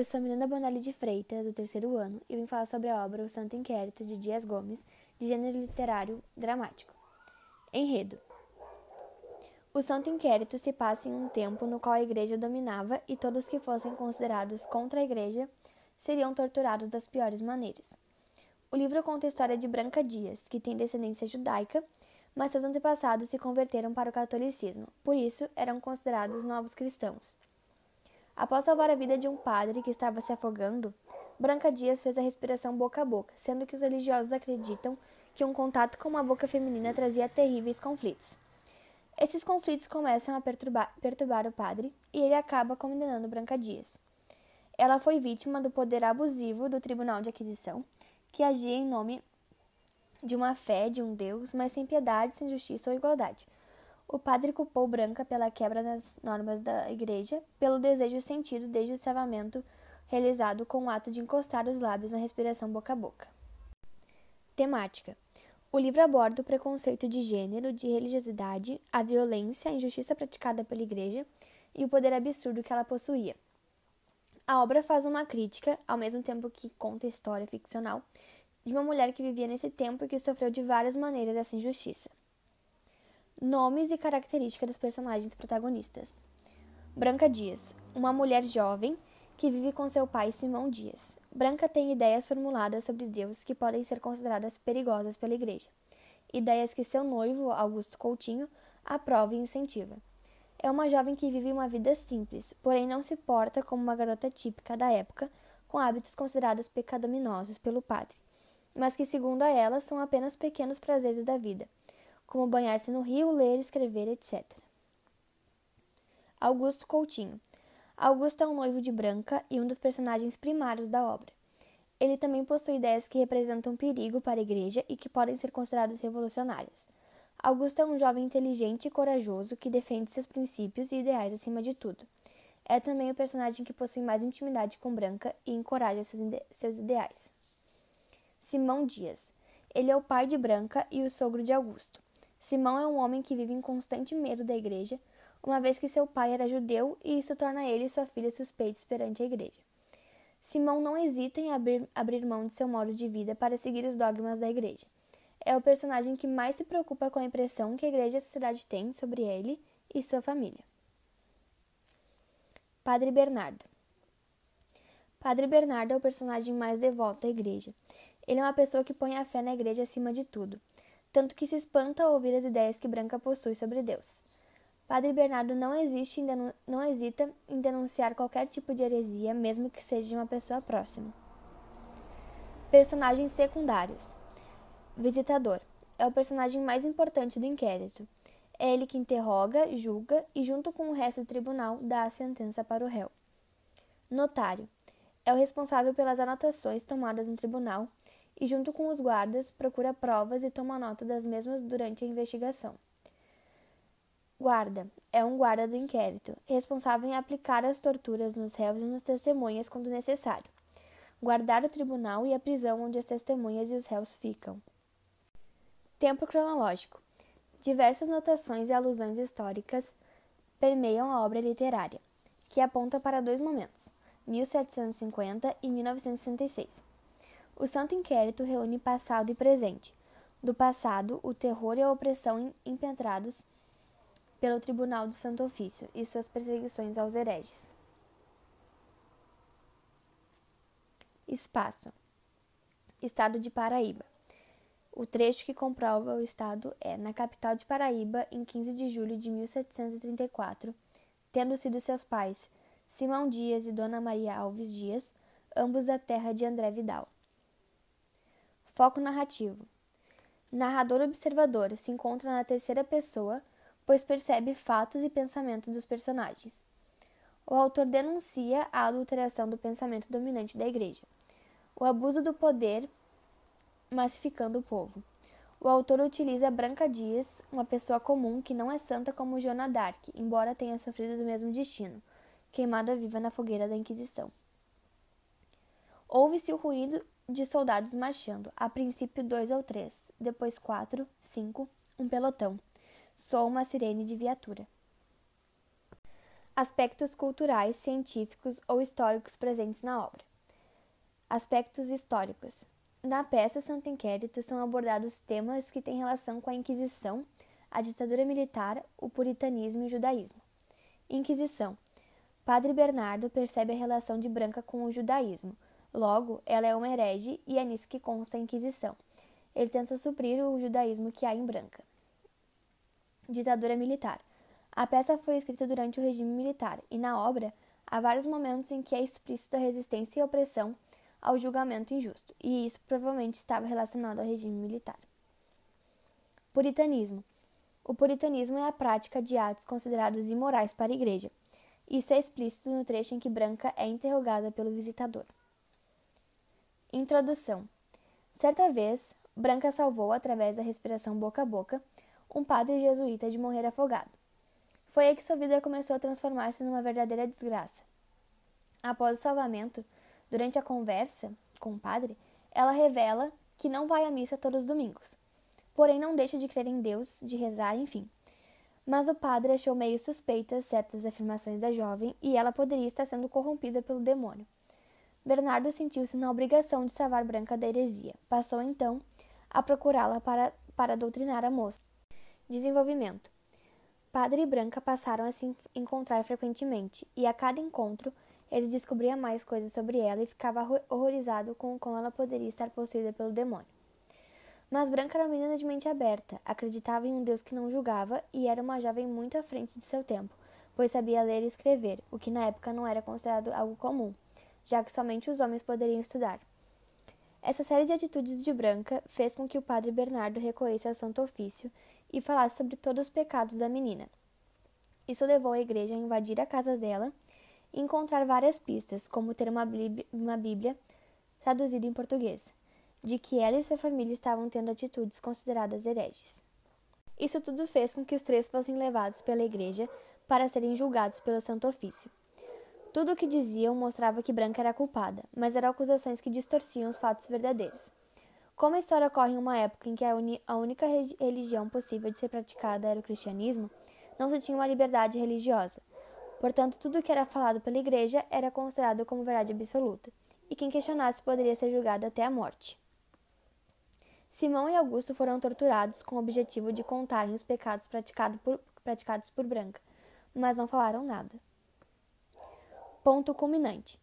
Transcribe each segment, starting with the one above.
eu sou Miranda Bonelli de Freitas, do terceiro ano, e vim falar sobre a obra O Santo Inquérito, de Dias Gomes, de gênero literário dramático. Enredo O Santo Inquérito se passa em um tempo no qual a igreja dominava e todos que fossem considerados contra a igreja seriam torturados das piores maneiras. O livro conta a história de Branca Dias, que tem descendência judaica, mas seus antepassados se converteram para o catolicismo, por isso eram considerados novos cristãos. Após salvar a vida de um padre que estava se afogando, Branca Dias fez a respiração boca a boca, sendo que os religiosos acreditam que um contato com uma boca feminina trazia terríveis conflitos. Esses conflitos começam a perturbar, perturbar o padre e ele acaba condenando Branca Dias. Ela foi vítima do poder abusivo do Tribunal de Aquisição, que agia em nome de uma fé de um Deus, mas sem piedade, sem justiça ou igualdade o padre culpou Branca pela quebra das normas da igreja, pelo desejo sentido desde o salvamento realizado com o ato de encostar os lábios na respiração boca a boca. Temática: O livro aborda o preconceito de gênero, de religiosidade, a violência, a injustiça praticada pela igreja e o poder absurdo que ela possuía. A obra faz uma crítica, ao mesmo tempo que conta a história ficcional, de uma mulher que vivia nesse tempo e que sofreu de várias maneiras essa injustiça. Nomes e características dos personagens protagonistas. Branca Dias, uma mulher jovem que vive com seu pai Simão Dias. Branca tem ideias formuladas sobre Deus que podem ser consideradas perigosas pela igreja. Ideias que seu noivo, Augusto Coutinho, aprova e incentiva. É uma jovem que vive uma vida simples, porém não se porta como uma garota típica da época, com hábitos considerados pecaminosos pelo padre, mas que, segundo ela, são apenas pequenos prazeres da vida como banhar-se no rio, ler, escrever, etc. Augusto Coutinho. Augusto é um noivo de Branca e um dos personagens primários da obra. Ele também possui ideias que representam perigo para a igreja e que podem ser consideradas revolucionárias. Augusto é um jovem inteligente e corajoso que defende seus princípios e ideais acima de tudo. É também o personagem que possui mais intimidade com Branca e encoraja seus, ide seus ideais. Simão Dias. Ele é o pai de Branca e o sogro de Augusto. Simão é um homem que vive em constante medo da igreja, uma vez que seu pai era judeu e isso torna ele e sua filha suspeitos perante a igreja. Simão não hesita em abrir, abrir mão de seu modo de vida para seguir os dogmas da igreja. É o personagem que mais se preocupa com a impressão que a igreja e a sociedade têm sobre ele e sua família. Padre Bernardo Padre Bernardo é o personagem mais devoto da igreja. Ele é uma pessoa que põe a fé na igreja acima de tudo tanto que se espanta ao ouvir as ideias que Branca possui sobre Deus. Padre Bernardo não, existe não hesita em denunciar qualquer tipo de heresia, mesmo que seja de uma pessoa próxima. Personagens secundários: Visitador é o personagem mais importante do inquérito. É ele que interroga, julga e, junto com o resto do tribunal, dá a sentença para o réu. Notário é o responsável pelas anotações tomadas no tribunal e, junto com os guardas, procura provas e toma nota das mesmas durante a investigação. Guarda é um guarda do inquérito, responsável em aplicar as torturas nos réus e nas testemunhas quando necessário, guardar o tribunal e a prisão onde as testemunhas e os réus ficam. Tempo cronológico: diversas notações e alusões históricas permeiam a obra literária, que aponta para dois momentos, 1750 e 1966. O Santo Inquérito reúne passado e presente. Do passado, o terror e a opressão impetrados pelo Tribunal do Santo Ofício e suas perseguições aos hereges. Espaço: Estado de Paraíba. O trecho que comprova o estado é na capital de Paraíba, em 15 de julho de 1734, tendo sido seus pais Simão Dias e Dona Maria Alves Dias, ambos da terra de André Vidal. Foco narrativo. Narrador observador se encontra na terceira pessoa, pois percebe fatos e pensamentos dos personagens. O autor denuncia a adulteração do pensamento dominante da igreja, o abuso do poder massificando o povo. O autor utiliza Branca Dias, uma pessoa comum que não é santa como Joana d'Arc, embora tenha sofrido do mesmo destino, queimada viva na fogueira da Inquisição. Ouve-se o ruído de soldados marchando, a princípio dois ou três, depois quatro, cinco, um pelotão. Soa uma sirene de viatura. Aspectos culturais, científicos ou históricos presentes na obra. Aspectos históricos. Na peça Santo Inquérito são abordados temas que têm relação com a Inquisição, a ditadura militar, o puritanismo e o judaísmo. Inquisição. Padre Bernardo percebe a relação de Branca com o judaísmo. Logo, ela é uma herege e é nisso que consta a Inquisição. Ele tenta suprir o judaísmo que há em Branca. Ditadura militar. A peça foi escrita durante o regime militar e, na obra, há vários momentos em que é explícita a resistência e opressão ao julgamento injusto, e isso provavelmente estava relacionado ao regime militar. Puritanismo. O puritanismo é a prática de atos considerados imorais para a Igreja. Isso é explícito no trecho em que Branca é interrogada pelo visitador. Introdução. Certa vez, Branca salvou, através da respiração boca a boca, um padre jesuíta de morrer afogado. Foi aí que sua vida começou a transformar-se numa verdadeira desgraça. Após o salvamento, durante a conversa com o padre, ela revela que não vai à missa todos os domingos. Porém, não deixa de crer em Deus, de rezar, enfim. Mas o padre achou meio suspeitas certas afirmações da jovem e ela poderia estar sendo corrompida pelo demônio. Bernardo sentiu-se na obrigação de salvar Branca da heresia. Passou então a procurá-la para, para doutrinar a moça. Desenvolvimento. Padre e Branca passaram a se encontrar frequentemente, e a cada encontro ele descobria mais coisas sobre ela e ficava horrorizado com como ela poderia estar possuída pelo demônio. Mas Branca era uma menina de mente aberta, acreditava em um Deus que não julgava e era uma jovem muito à frente de seu tempo, pois sabia ler e escrever, o que na época não era considerado algo comum, já que somente os homens poderiam estudar. Essa série de atitudes de Branca fez com que o padre Bernardo recorresse ao Santo Ofício e falasse sobre todos os pecados da menina. Isso levou a igreja a invadir a casa dela e encontrar várias pistas, como ter uma uma bíblia traduzida em português, de que ela e sua família estavam tendo atitudes consideradas hereges. Isso tudo fez com que os três fossem levados pela igreja para serem julgados pelo Santo Ofício. Tudo o que diziam mostrava que Branca era culpada, mas eram acusações que distorciam os fatos verdadeiros. Como a história ocorre em uma época em que a, a única religião possível de ser praticada era o cristianismo, não se tinha uma liberdade religiosa. Portanto, tudo o que era falado pela igreja era considerado como verdade absoluta, e quem questionasse poderia ser julgado até a morte. Simão e Augusto foram torturados com o objetivo de contarem os pecados praticado por, praticados por Branca, mas não falaram nada. Ponto culminante.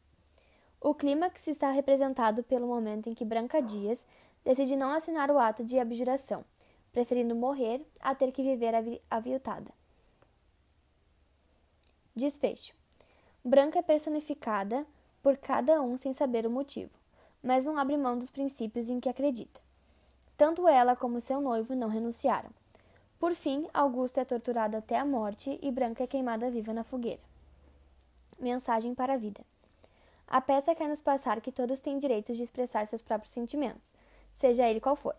O clímax está representado pelo momento em que Branca Dias decide não assinar o ato de abjuração, preferindo morrer a ter que viver aviltada. Desfecho. Branca é personificada por cada um sem saber o motivo, mas não abre mão dos princípios em que acredita. Tanto ela como seu noivo não renunciaram. Por fim, Augusto é torturado até a morte e Branca é queimada viva na fogueira. Mensagem para a vida. A peça quer nos passar que todos têm direito de expressar seus próprios sentimentos, seja ele qual for,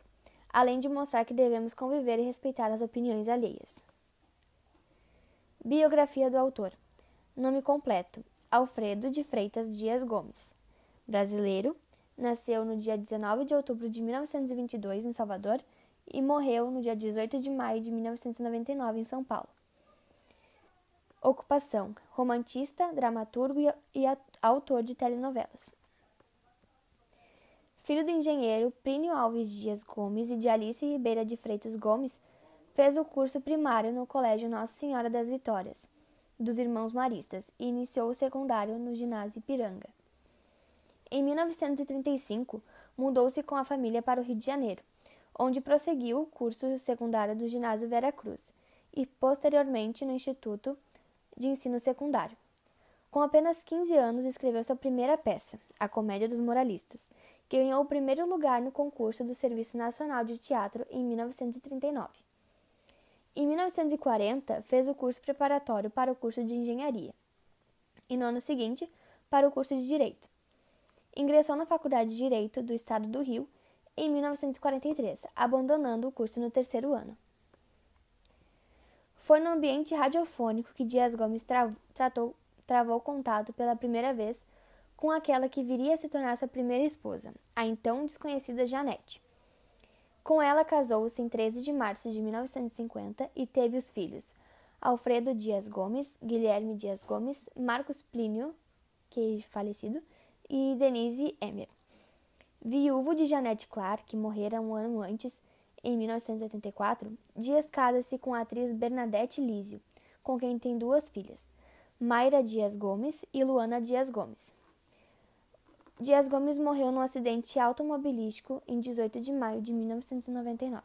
além de mostrar que devemos conviver e respeitar as opiniões alheias. Biografia do autor. Nome completo: Alfredo de Freitas Dias Gomes. Brasileiro, nasceu no dia 19 de outubro de 1922 em Salvador e morreu no dia 18 de maio de 1999 em São Paulo. Ocupação: romantista, dramaturgo e autor de telenovelas. Filho do engenheiro Plínio Alves Dias Gomes e de Alice Ribeira de Freitas Gomes, fez o curso primário no Colégio Nossa Senhora das Vitórias, dos Irmãos Maristas, e iniciou o secundário no Ginásio Ipiranga. Em 1935, mudou-se com a família para o Rio de Janeiro, onde prosseguiu o curso secundário do Ginásio Vera Cruz e, posteriormente, no Instituto de Ensino Secundário. Com apenas 15 anos, escreveu sua primeira peça, A Comédia dos Moralistas, que ganhou o primeiro lugar no concurso do Serviço Nacional de Teatro em 1939. Em 1940, fez o curso preparatório para o curso de Engenharia, e no ano seguinte, para o curso de Direito. Ingressou na Faculdade de Direito do Estado do Rio em 1943, abandonando o curso no terceiro ano. Foi no ambiente radiofônico que Dias Gomes tra tratou, travou contato pela primeira vez com aquela que viria a se tornar sua primeira esposa, a então desconhecida Janete. Com ela casou-se em 13 de março de 1950 e teve os filhos Alfredo Dias Gomes, Guilherme Dias Gomes, Marcos Plínio, que é falecido, e Denise Emer. Viúvo de Janete Clark, que morrera um ano antes, em 1984, Dias casa-se com a atriz Bernadette Lísio, com quem tem duas filhas, Mayra Dias Gomes e Luana Dias Gomes. Dias Gomes morreu num acidente automobilístico em 18 de maio de 1999.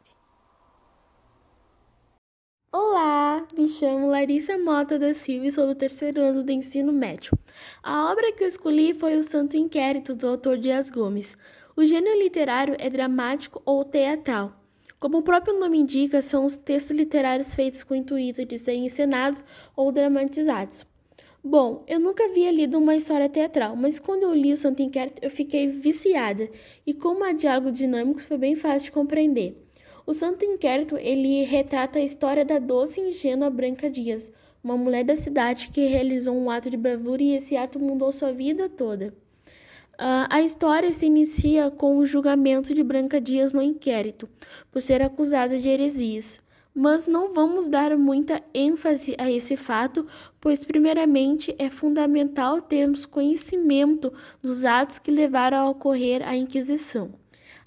Olá, me chamo Larissa Mota da Silva e sou do terceiro ano do ensino médio. A obra que eu escolhi foi O Santo Inquérito, do autor Dias Gomes. O gênero literário é dramático ou teatral. Como o próprio nome indica, são os textos literários feitos com o intuito de serem encenados ou dramatizados. Bom, eu nunca havia lido uma história teatral, mas quando eu li o Santo Inquérito eu fiquei viciada, e como há diálogos dinâmicos foi bem fácil de compreender. O Santo Inquérito, ele retrata a história da doce e ingênua Branca Dias, uma mulher da cidade que realizou um ato de bravura e esse ato mudou sua vida toda. Uh, a história se inicia com o julgamento de Branca Dias no inquérito, por ser acusada de heresias. Mas não vamos dar muita ênfase a esse fato, pois, primeiramente, é fundamental termos conhecimento dos atos que levaram a ocorrer a Inquisição.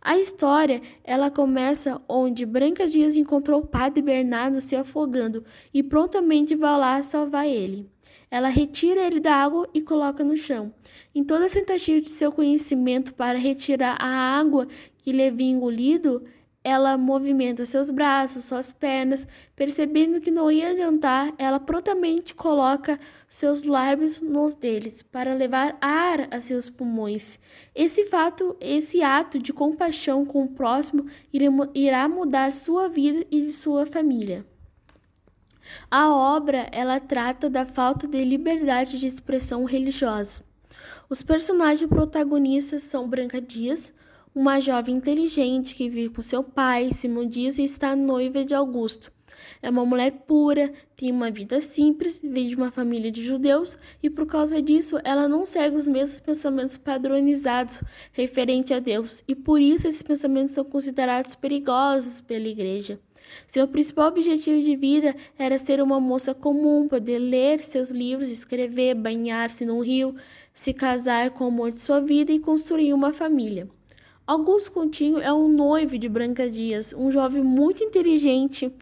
A história, ela começa onde Branca Dias encontrou o padre Bernardo se afogando e prontamente vai lá salvar ele. Ela retira ele da água e coloca no chão. Em toda tentativa de seu conhecimento para retirar a água que lhe havia engolido, ela movimenta seus braços, suas pernas, percebendo que não ia adiantar, ela prontamente coloca seus lábios nos deles para levar ar a seus pulmões. Esse fato, esse ato de compaixão com o próximo irá mudar sua vida e de sua família. A obra, ela trata da falta de liberdade de expressão religiosa. Os personagens protagonistas são Branca Dias, uma jovem inteligente que vive com seu pai, Simão Dias, e está noiva de Augusto. É uma mulher pura, tem uma vida simples, vem de uma família de judeus e por causa disso ela não segue os mesmos pensamentos padronizados referente a Deus e por isso esses pensamentos são considerados perigosos pela igreja. Seu principal objetivo de vida era ser uma moça comum, poder ler seus livros, escrever, banhar-se no rio, se casar com o amor de sua vida e construir uma família. Augusto Coutinho é um noivo de Branca Dias, um jovem muito inteligente.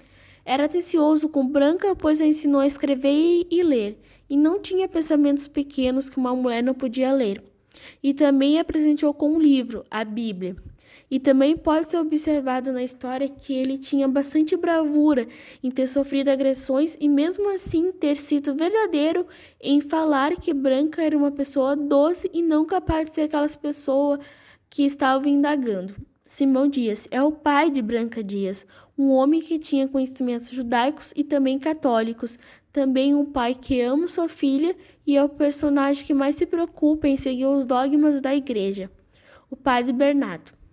Era atencioso com Branca, pois a ensinou a escrever e ler, e não tinha pensamentos pequenos que uma mulher não podia ler. E também apresentou com um livro, a Bíblia. E também pode ser observado na história que ele tinha bastante bravura em ter sofrido agressões e mesmo assim ter sido verdadeiro em falar que Branca era uma pessoa doce e não capaz de ser aquelas pessoas que estava indagando. Simão Dias é o pai de Branca Dias, um homem que tinha conhecimentos judaicos e também católicos, também um pai que ama sua filha e é o personagem que mais se preocupa em seguir os dogmas da igreja. O padre Bernardo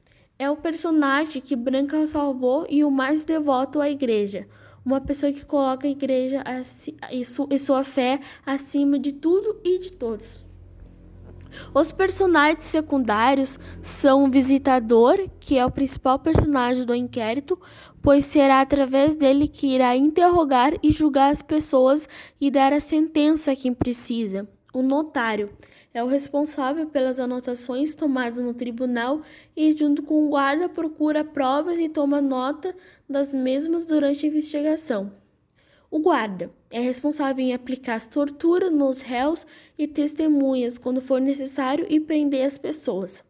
é o personagem que Branca salvou e o mais devoto à igreja, uma pessoa que coloca a igreja e sua fé acima de tudo e de todos. Os personagens secundários são o visitador, que é o principal personagem do inquérito, pois será através dele que irá interrogar e julgar as pessoas e dar a sentença a quem precisa. O notário é o responsável pelas anotações tomadas no tribunal e, junto com o guarda, procura provas e toma nota das mesmas durante a investigação. O guarda é responsável em aplicar as torturas nos réus e testemunhas quando for necessário e prender as pessoas.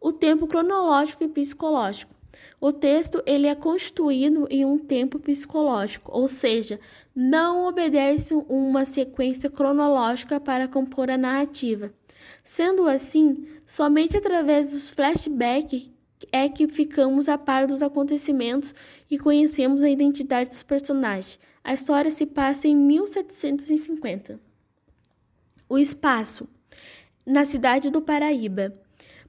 O tempo cronológico e psicológico. O texto ele é constituído em um tempo psicológico, ou seja, não obedece uma sequência cronológica para compor a narrativa. Sendo assim, somente através dos flashbacks é que ficamos a par dos acontecimentos e conhecemos a identidade dos personagens. A história se passa em 1750. O espaço. Na cidade do Paraíba.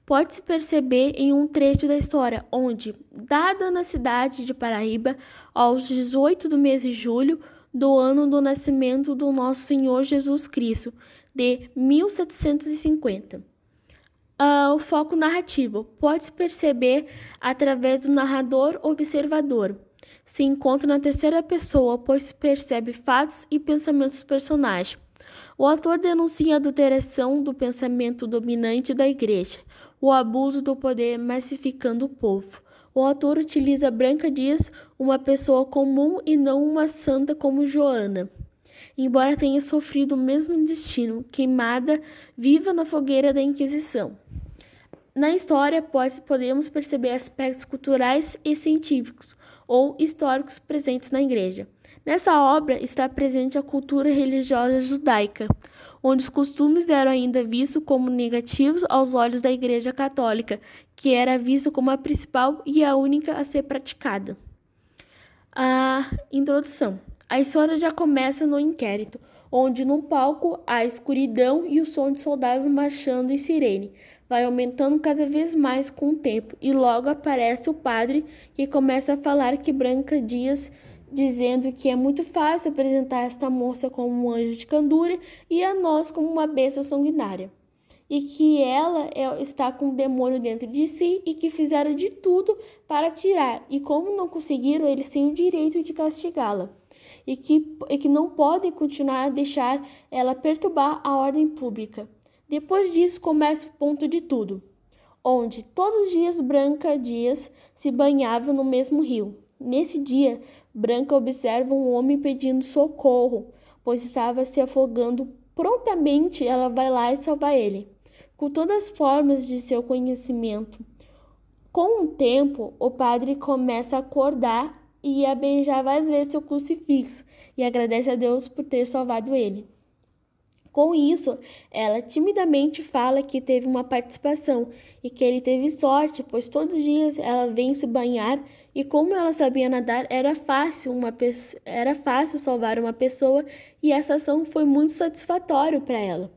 Pode-se perceber em um trecho da história onde, dada na cidade de Paraíba, aos 18 do mês de julho do ano do nascimento do nosso Senhor Jesus Cristo, de 1750. Uh, ah, o foco narrativo pode-se perceber através do narrador observador se encontra na terceira pessoa, pois percebe fatos e pensamentos dos personagens. O autor denuncia a adulteração do pensamento dominante da igreja, o abuso do poder massificando o povo. O autor utiliza Branca Dias, uma pessoa comum e não uma santa como Joana. Embora tenha sofrido o mesmo destino, queimada viva na fogueira da Inquisição. Na história, podemos perceber aspectos culturais e científicos ou históricos presentes na igreja. Nessa obra está presente a cultura religiosa judaica, onde os costumes eram ainda vistos como negativos aos olhos da Igreja Católica, que era vista como a principal e a única a ser praticada. A introdução. A história já começa no inquérito, onde no palco há escuridão e o som de soldados marchando em sirene vai aumentando cada vez mais com o tempo, e logo aparece o padre que começa a falar que Branca Dias dizendo que é muito fácil apresentar esta moça como um anjo de candura e a nós como uma besta sanguinária. E que ela é, está com um demônio dentro de si e que fizeram de tudo para tirar, e como não conseguiram, eles têm o direito de castigá-la. E que, e que não podem continuar a deixar ela perturbar a ordem pública. Depois disso começa o ponto de tudo, onde todos os dias Branca Dias se banhava no mesmo rio. Nesse dia, Branca observa um homem pedindo socorro, pois estava se afogando. Prontamente ela vai lá e salva ele, com todas as formas de seu conhecimento. Com o tempo, o padre começa a acordar e a beijar várias vezes seu crucifixo e agradece a Deus por ter salvado ele. Com isso, ela timidamente fala que teve uma participação e que ele teve sorte, pois todos os dias ela vem se banhar e como ela sabia nadar, era fácil uma era fácil salvar uma pessoa e essa ação foi muito satisfatória para ela.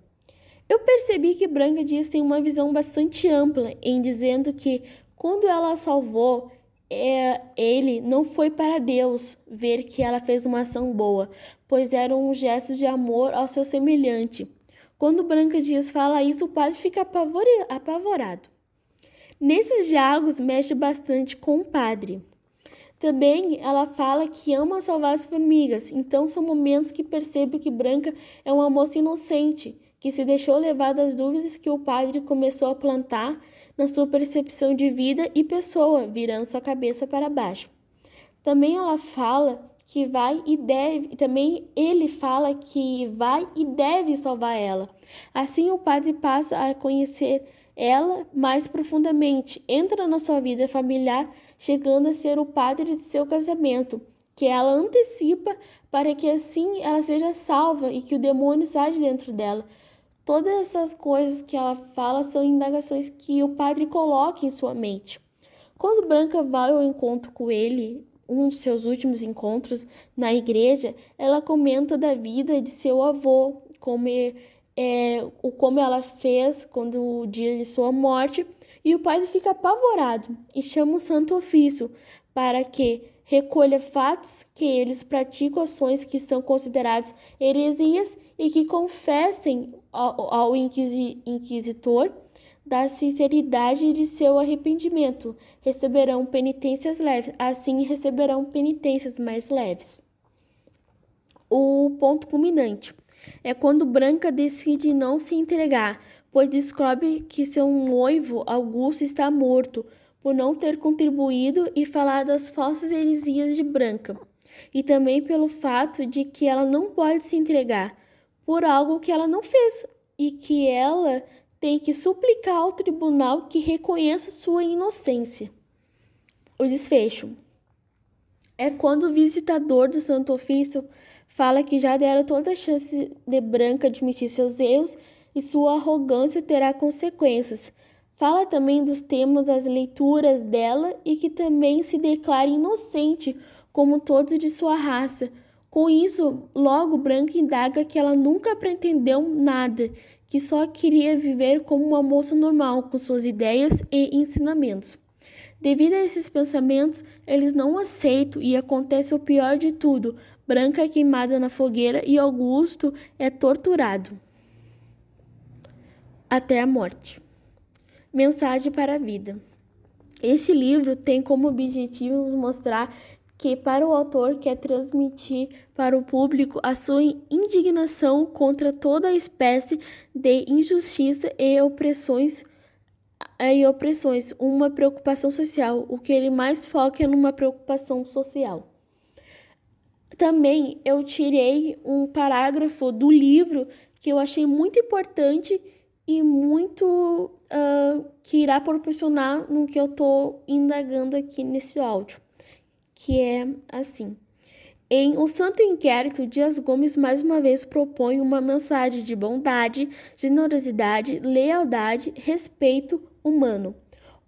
Eu percebi que Branca Dias tem uma visão bastante ampla em dizendo que quando ela salvou é, ele não foi para Deus ver que ela fez uma ação boa, pois era um gesto de amor ao seu semelhante. Quando Branca Dias fala isso, o padre fica apavorado. Nesses diálogos mexe bastante com o padre. Também ela fala que ama salvar as formigas, então são momentos que percebe que Branca é uma moça inocente, que se deixou levar das dúvidas que o padre começou a plantar na sua percepção de vida e pessoa, virando sua cabeça para baixo. Também ela fala que vai e deve, também ele fala que vai e deve salvar ela. Assim o padre passa a conhecer ela mais profundamente, entra na sua vida familiar, chegando a ser o padre de seu casamento, que ela antecipa para que assim ela seja salva e que o demônio saia de dentro dela. Todas essas coisas que ela fala são indagações que o padre coloca em sua mente. Quando Branca vai ao encontro com ele, um dos seus últimos encontros na igreja, ela comenta da vida de seu avô, como, é, o como ela fez quando o dia de sua morte, e o padre fica apavorado e chama o santo ofício para que recolha fatos que eles praticam ações que são consideradas heresias e que confessem ao, ao inquisitor da sinceridade de seu arrependimento. Receberão penitências leves, assim receberão penitências mais leves. O ponto culminante é quando Branca decide não se entregar, pois descobre que seu noivo Augusto está morto por não ter contribuído e falar das falsas heresias de Branca, e também pelo fato de que ela não pode se entregar por algo que ela não fez e que ela tem que suplicar ao tribunal que reconheça sua inocência. O desfecho é quando o visitador do Santo Ofício fala que já deram toda a chance de Branca admitir seus erros e sua arrogância terá consequências, Fala também dos temas das leituras dela e que também se declara inocente, como todos de sua raça. Com isso, logo Branca indaga que ela nunca pretendeu nada, que só queria viver como uma moça normal, com suas ideias e ensinamentos. Devido a esses pensamentos, eles não aceitam e acontece o pior de tudo: Branca é queimada na fogueira e Augusto é torturado até a morte. Mensagem para a vida. Este livro tem como objetivo nos mostrar que, para o autor, quer transmitir para o público a sua indignação contra toda espécie de injustiça e opressões e opressões, uma preocupação social. O que ele mais foca é numa preocupação social. Também eu tirei um parágrafo do livro que eu achei muito importante e muito uh, que irá proporcionar no que eu estou indagando aqui nesse áudio que é assim. Em O Santo Inquérito, Dias Gomes mais uma vez propõe uma mensagem de bondade, generosidade, lealdade, respeito humano,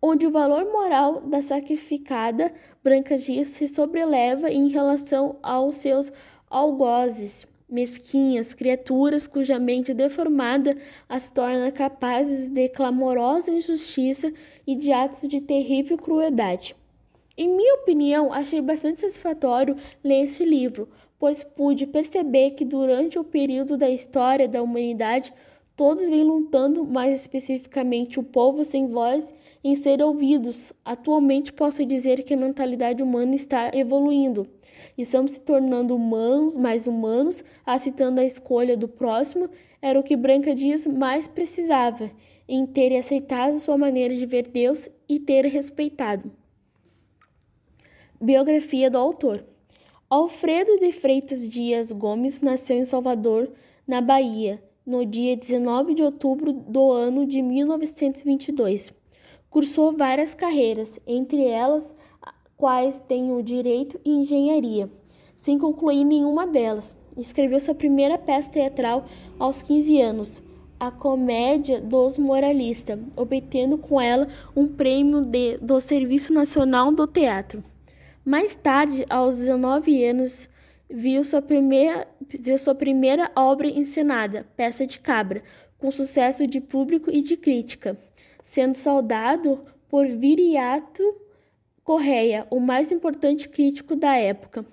onde o valor moral da sacrificada Branca Dias se sobreleva em relação aos seus algozes, mesquinhas, criaturas cuja mente deformada as torna capazes de clamorosa injustiça e de atos de terrível crueldade. Em minha opinião, achei bastante satisfatório ler esse livro, pois pude perceber que durante o período da história da humanidade, todos vêm lutando, mais especificamente o povo sem voz, em ser ouvidos. Atualmente posso dizer que a mentalidade humana está evoluindo. Estamos se tornando humanos, mais humanos, aceitando a escolha do próximo, era o que Branca Dias mais precisava, em ter aceitado sua maneira de ver Deus e ter respeitado. Biografia do autor. Alfredo de Freitas Dias Gomes nasceu em Salvador, na Bahia, no dia 19 de outubro do ano de 1922. Cursou várias carreiras, entre elas quais tem o direito e engenharia, sem concluir nenhuma delas. Escreveu sua primeira peça teatral aos 15 anos, a Comédia dos Moralistas, obtendo com ela um prêmio de, do Serviço Nacional do Teatro. Mais tarde, aos 19 anos, viu sua primeira, viu sua primeira obra encenada, Peça de Cabra, com sucesso de público e de crítica, sendo saudado por Viriato Correia, o mais importante crítico da época.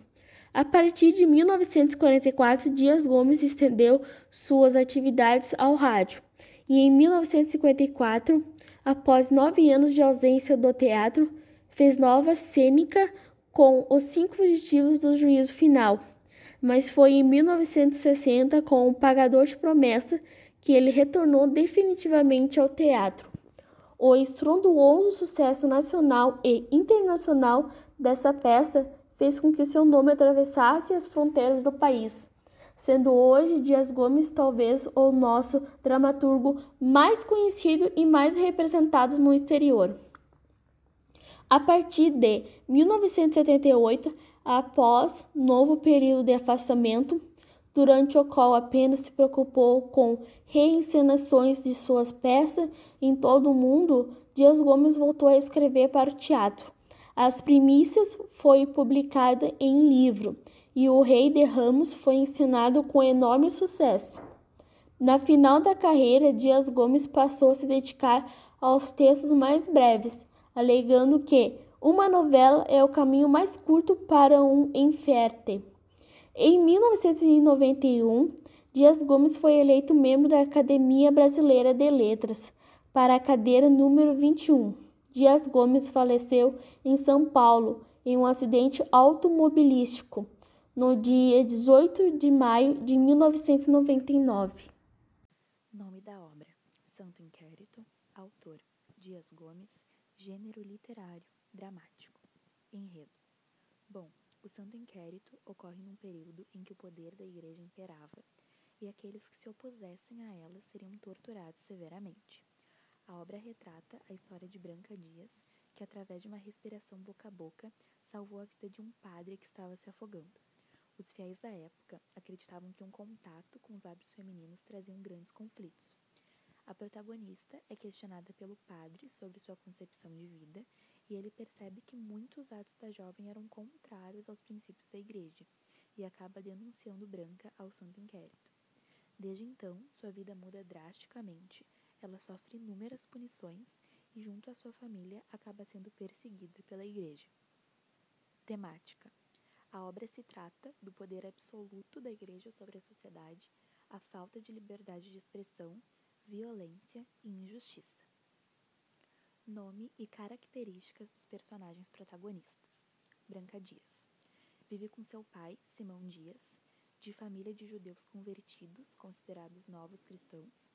A partir de 1944, Dias Gomes estendeu suas atividades ao rádio, e em 1954, após nove anos de ausência do teatro, fez nova cênica com os cinco fugitivos do juízo final, mas foi em 1960, com o Pagador de Promessa, que ele retornou definitivamente ao teatro. O estrondoso sucesso nacional e internacional dessa peça fez com que seu nome atravessasse as fronteiras do país, sendo hoje Dias Gomes talvez o nosso dramaturgo mais conhecido e mais representado no exterior. A partir de 1978, após novo período de afastamento, durante o qual apenas se preocupou com reencenações de suas peças em todo o mundo, Dias Gomes voltou a escrever para o teatro. As primícias foi publicada em livro e O Rei de Ramos foi encenado com enorme sucesso. Na final da carreira, Dias Gomes passou a se dedicar aos textos mais breves, alegando que uma novela é o caminho mais curto para um inferte. Em 1991, Dias Gomes foi eleito membro da Academia Brasileira de Letras para a cadeira número 21. Dias Gomes faleceu em São Paulo em um acidente automobilístico no dia 18 de maio de 1999. Nome da obra: Santo Inquérito, autor Dias Gomes, Gênero literário, dramático. Enredo. Bom, o Santo Inquérito ocorre num período em que o poder da Igreja imperava e aqueles que se opusessem a ela seriam torturados severamente. A obra retrata a história de Branca Dias, que através de uma respiração boca a boca salvou a vida de um padre que estava se afogando. Os fiéis da época acreditavam que um contato com os lábios femininos traziam grandes conflitos. A protagonista é questionada pelo padre sobre sua concepção de vida e ele percebe que muitos atos da jovem eram contrários aos princípios da igreja e acaba denunciando Branca ao santo inquérito. Desde então, sua vida muda drasticamente, ela sofre inúmeras punições e, junto à sua família, acaba sendo perseguida pela igreja. Temática: A obra se trata do poder absoluto da igreja sobre a sociedade, a falta de liberdade de expressão violência e injustiça. Nome e características dos personagens protagonistas. Branca Dias. Vive com seu pai, Simão Dias, de família de judeus convertidos, considerados novos cristãos,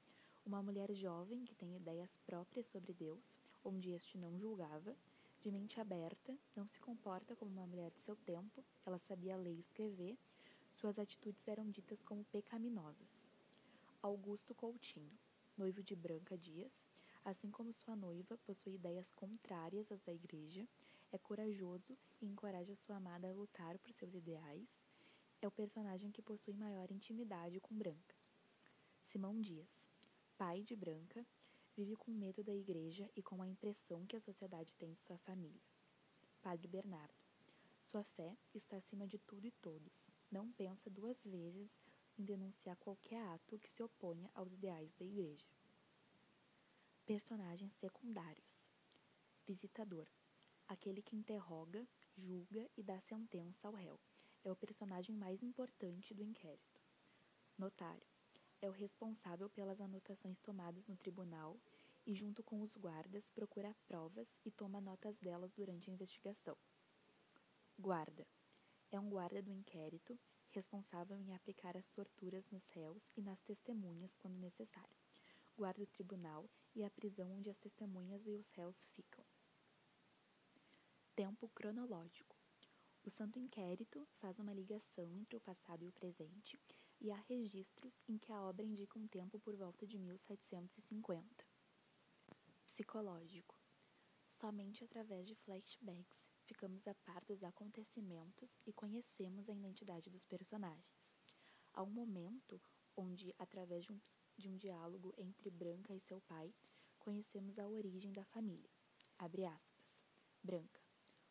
uma mulher jovem que tem ideias próprias sobre Deus, onde este não julgava, de mente aberta, não se comporta como uma mulher de seu tempo, ela sabia ler e escrever, suas atitudes eram ditas como pecaminosas. Augusto Coutinho, noivo de Branca Dias, assim como sua noiva, possui ideias contrárias às da igreja, é corajoso e encoraja sua amada a lutar por seus ideais, é o personagem que possui maior intimidade com Branca. Simão Dias, pai de Branca, vive com medo da igreja e com a impressão que a sociedade tem de sua família. Padre Bernardo, sua fé está acima de tudo e todos. Não pensa duas vezes em denunciar qualquer ato que se oponha aos ideais da igreja. Personagens secundários: Visitador, aquele que interroga, julga e dá sentença ao réu. É o personagem mais importante do inquérito. Notário, é o responsável pelas anotações tomadas no tribunal e, junto com os guardas, procura provas e toma notas delas durante a investigação. Guarda, é um guarda do inquérito responsável em aplicar as torturas nos réus e nas testemunhas quando necessário. Guarda o tribunal e a prisão onde as testemunhas e os réus ficam. Tempo cronológico. O Santo Inquérito faz uma ligação entre o passado e o presente, e há registros em que a obra indica um tempo por volta de 1750. Psicológico. Somente através de flashbacks ficamos a par dos acontecimentos e conhecemos a identidade dos personagens. Há um momento onde, através de um, de um diálogo entre Branca e seu pai, conhecemos a origem da família. Abre aspas. Branca.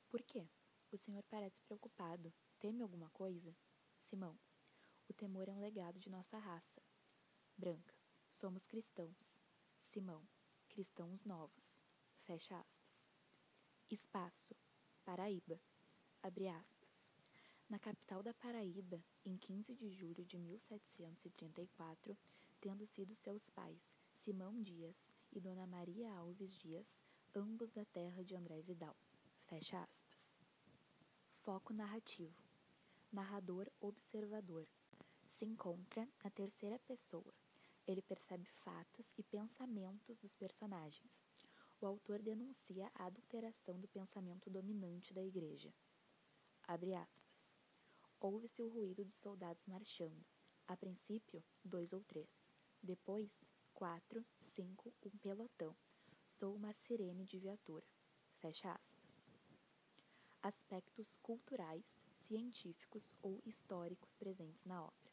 Por quê? O senhor parece preocupado. Teme alguma coisa? Simão. O temor é um legado de nossa raça. Branca. Somos cristãos. Simão. Cristãos novos. Fecha aspas. Espaço. Paraíba. Abre aspas. Na capital da Paraíba, em 15 de julho de 1734, tendo sido seus pais Simão Dias e Dona Maria Alves Dias, ambos da terra de André Vidal. Fecha aspas. Foco narrativo. Narrador observador. Se encontra na terceira pessoa. Ele percebe fatos e pensamentos dos personagens o autor denuncia a adulteração do pensamento dominante da igreja. Abre aspas. Ouve-se o ruído de soldados marchando. A princípio, dois ou três. Depois, quatro, cinco, um pelotão. Sou uma sirene de viatura. Fecha aspas. Aspectos culturais, científicos ou históricos presentes na obra.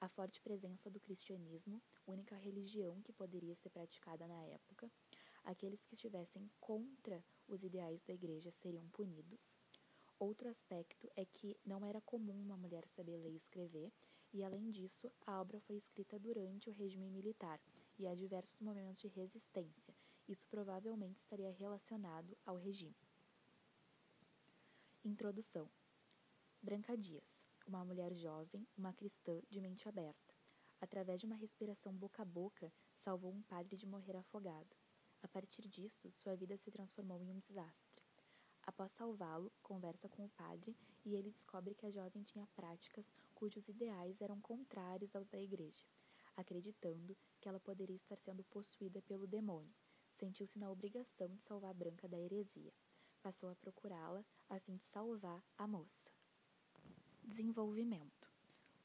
A forte presença do cristianismo, única religião que poderia ser praticada na época, aqueles que estivessem contra os ideais da igreja seriam punidos. Outro aspecto é que não era comum uma mulher saber ler e escrever, e além disso, a obra foi escrita durante o regime militar e há diversos momentos de resistência. Isso provavelmente estaria relacionado ao regime. Introdução: Branca Dias, uma mulher jovem, uma cristã de mente aberta. Através de uma respiração boca a boca, salvou um padre de morrer afogado. A partir disso, sua vida se transformou em um desastre. Após salvá-lo, conversa com o padre e ele descobre que a jovem tinha práticas cujos ideais eram contrários aos da igreja. Acreditando que ela poderia estar sendo possuída pelo demônio, sentiu-se na obrigação de salvar Branca da heresia. Passou a procurá-la a fim de salvar a moça. Desenvolvimento.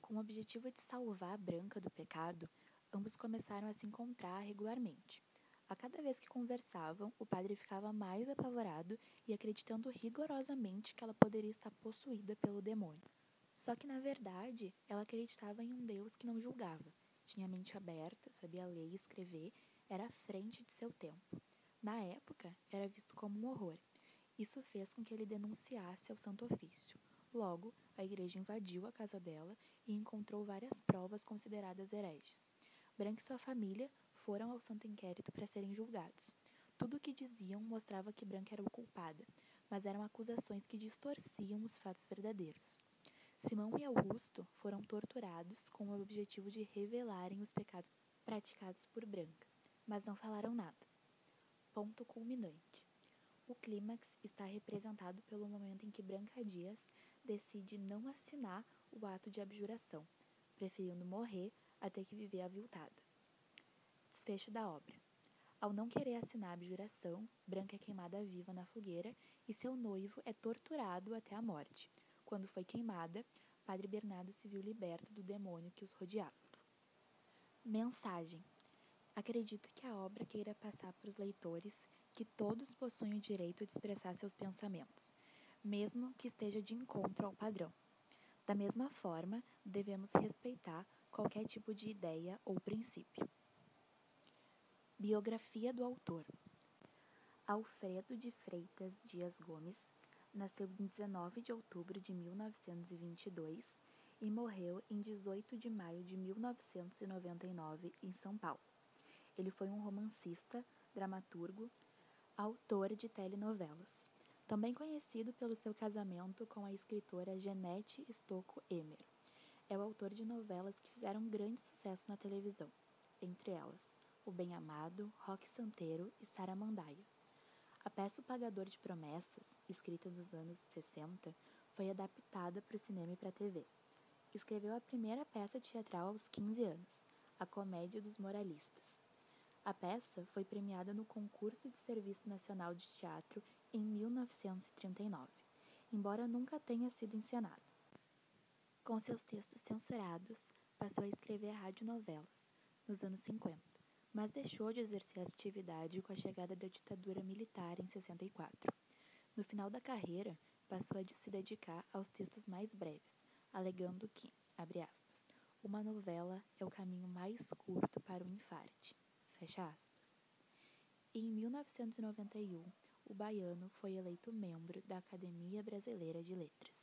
Com o objetivo de salvar a Branca do pecado, ambos começaram a se encontrar regularmente. A cada vez que conversavam, o padre ficava mais apavorado e acreditando rigorosamente que ela poderia estar possuída pelo demônio. Só que, na verdade, ela acreditava em um Deus que não julgava, tinha mente aberta, sabia ler e escrever, era à frente de seu tempo. Na época, era visto como um horror. Isso fez com que ele denunciasse ao Santo Ofício. Logo, a igreja invadiu a casa dela e encontrou várias provas consideradas hereges. Branca e sua família foram ao santo inquérito para serem julgados. Tudo o que diziam mostrava que Branca era o culpada, mas eram acusações que distorciam os fatos verdadeiros. Simão e Augusto foram torturados com o objetivo de revelarem os pecados praticados por Branca, mas não falaram nada. Ponto culminante. O clímax está representado pelo momento em que Branca Dias decide não assinar o ato de abjuração, preferindo morrer até que viver aviltada. Desfecho da obra. Ao não querer assinar a abjuração, Branca é queimada viva na fogueira e seu noivo é torturado até a morte. Quando foi queimada, Padre Bernardo se viu liberto do demônio que os rodeava. Mensagem: Acredito que a obra queira passar para os leitores que todos possuem o direito de expressar seus pensamentos, mesmo que esteja de encontro ao padrão. Da mesma forma, devemos respeitar qualquer tipo de ideia ou princípio. Biografia do autor: Alfredo de Freitas Dias Gomes nasceu em 19 de outubro de 1922 e morreu em 18 de maio de 1999 em São Paulo. Ele foi um romancista, dramaturgo, autor de telenovelas. Também conhecido pelo seu casamento com a escritora Genete Stocco Emer. É o autor de novelas que fizeram grande sucesso na televisão, entre elas O Bem Amado, Roque Santeiro e Saramandaia. A peça O Pagador de Promessas, escrita nos anos 60, foi adaptada para o cinema e para a TV. Escreveu a primeira peça teatral aos 15 anos, A Comédia dos Moralistas. A peça foi premiada no Concurso de Serviço Nacional de Teatro em 1939, embora nunca tenha sido encenada. Com seus textos censurados, passou a escrever radionovelas nos anos 50, mas deixou de exercer a atividade com a chegada da ditadura militar em 64. No final da carreira, passou a se dedicar aos textos mais breves, alegando que, abre aspas, uma novela é o caminho mais curto para o infarte. Fecha aspas. Em 1991, o baiano foi eleito membro da Academia Brasileira de Letras.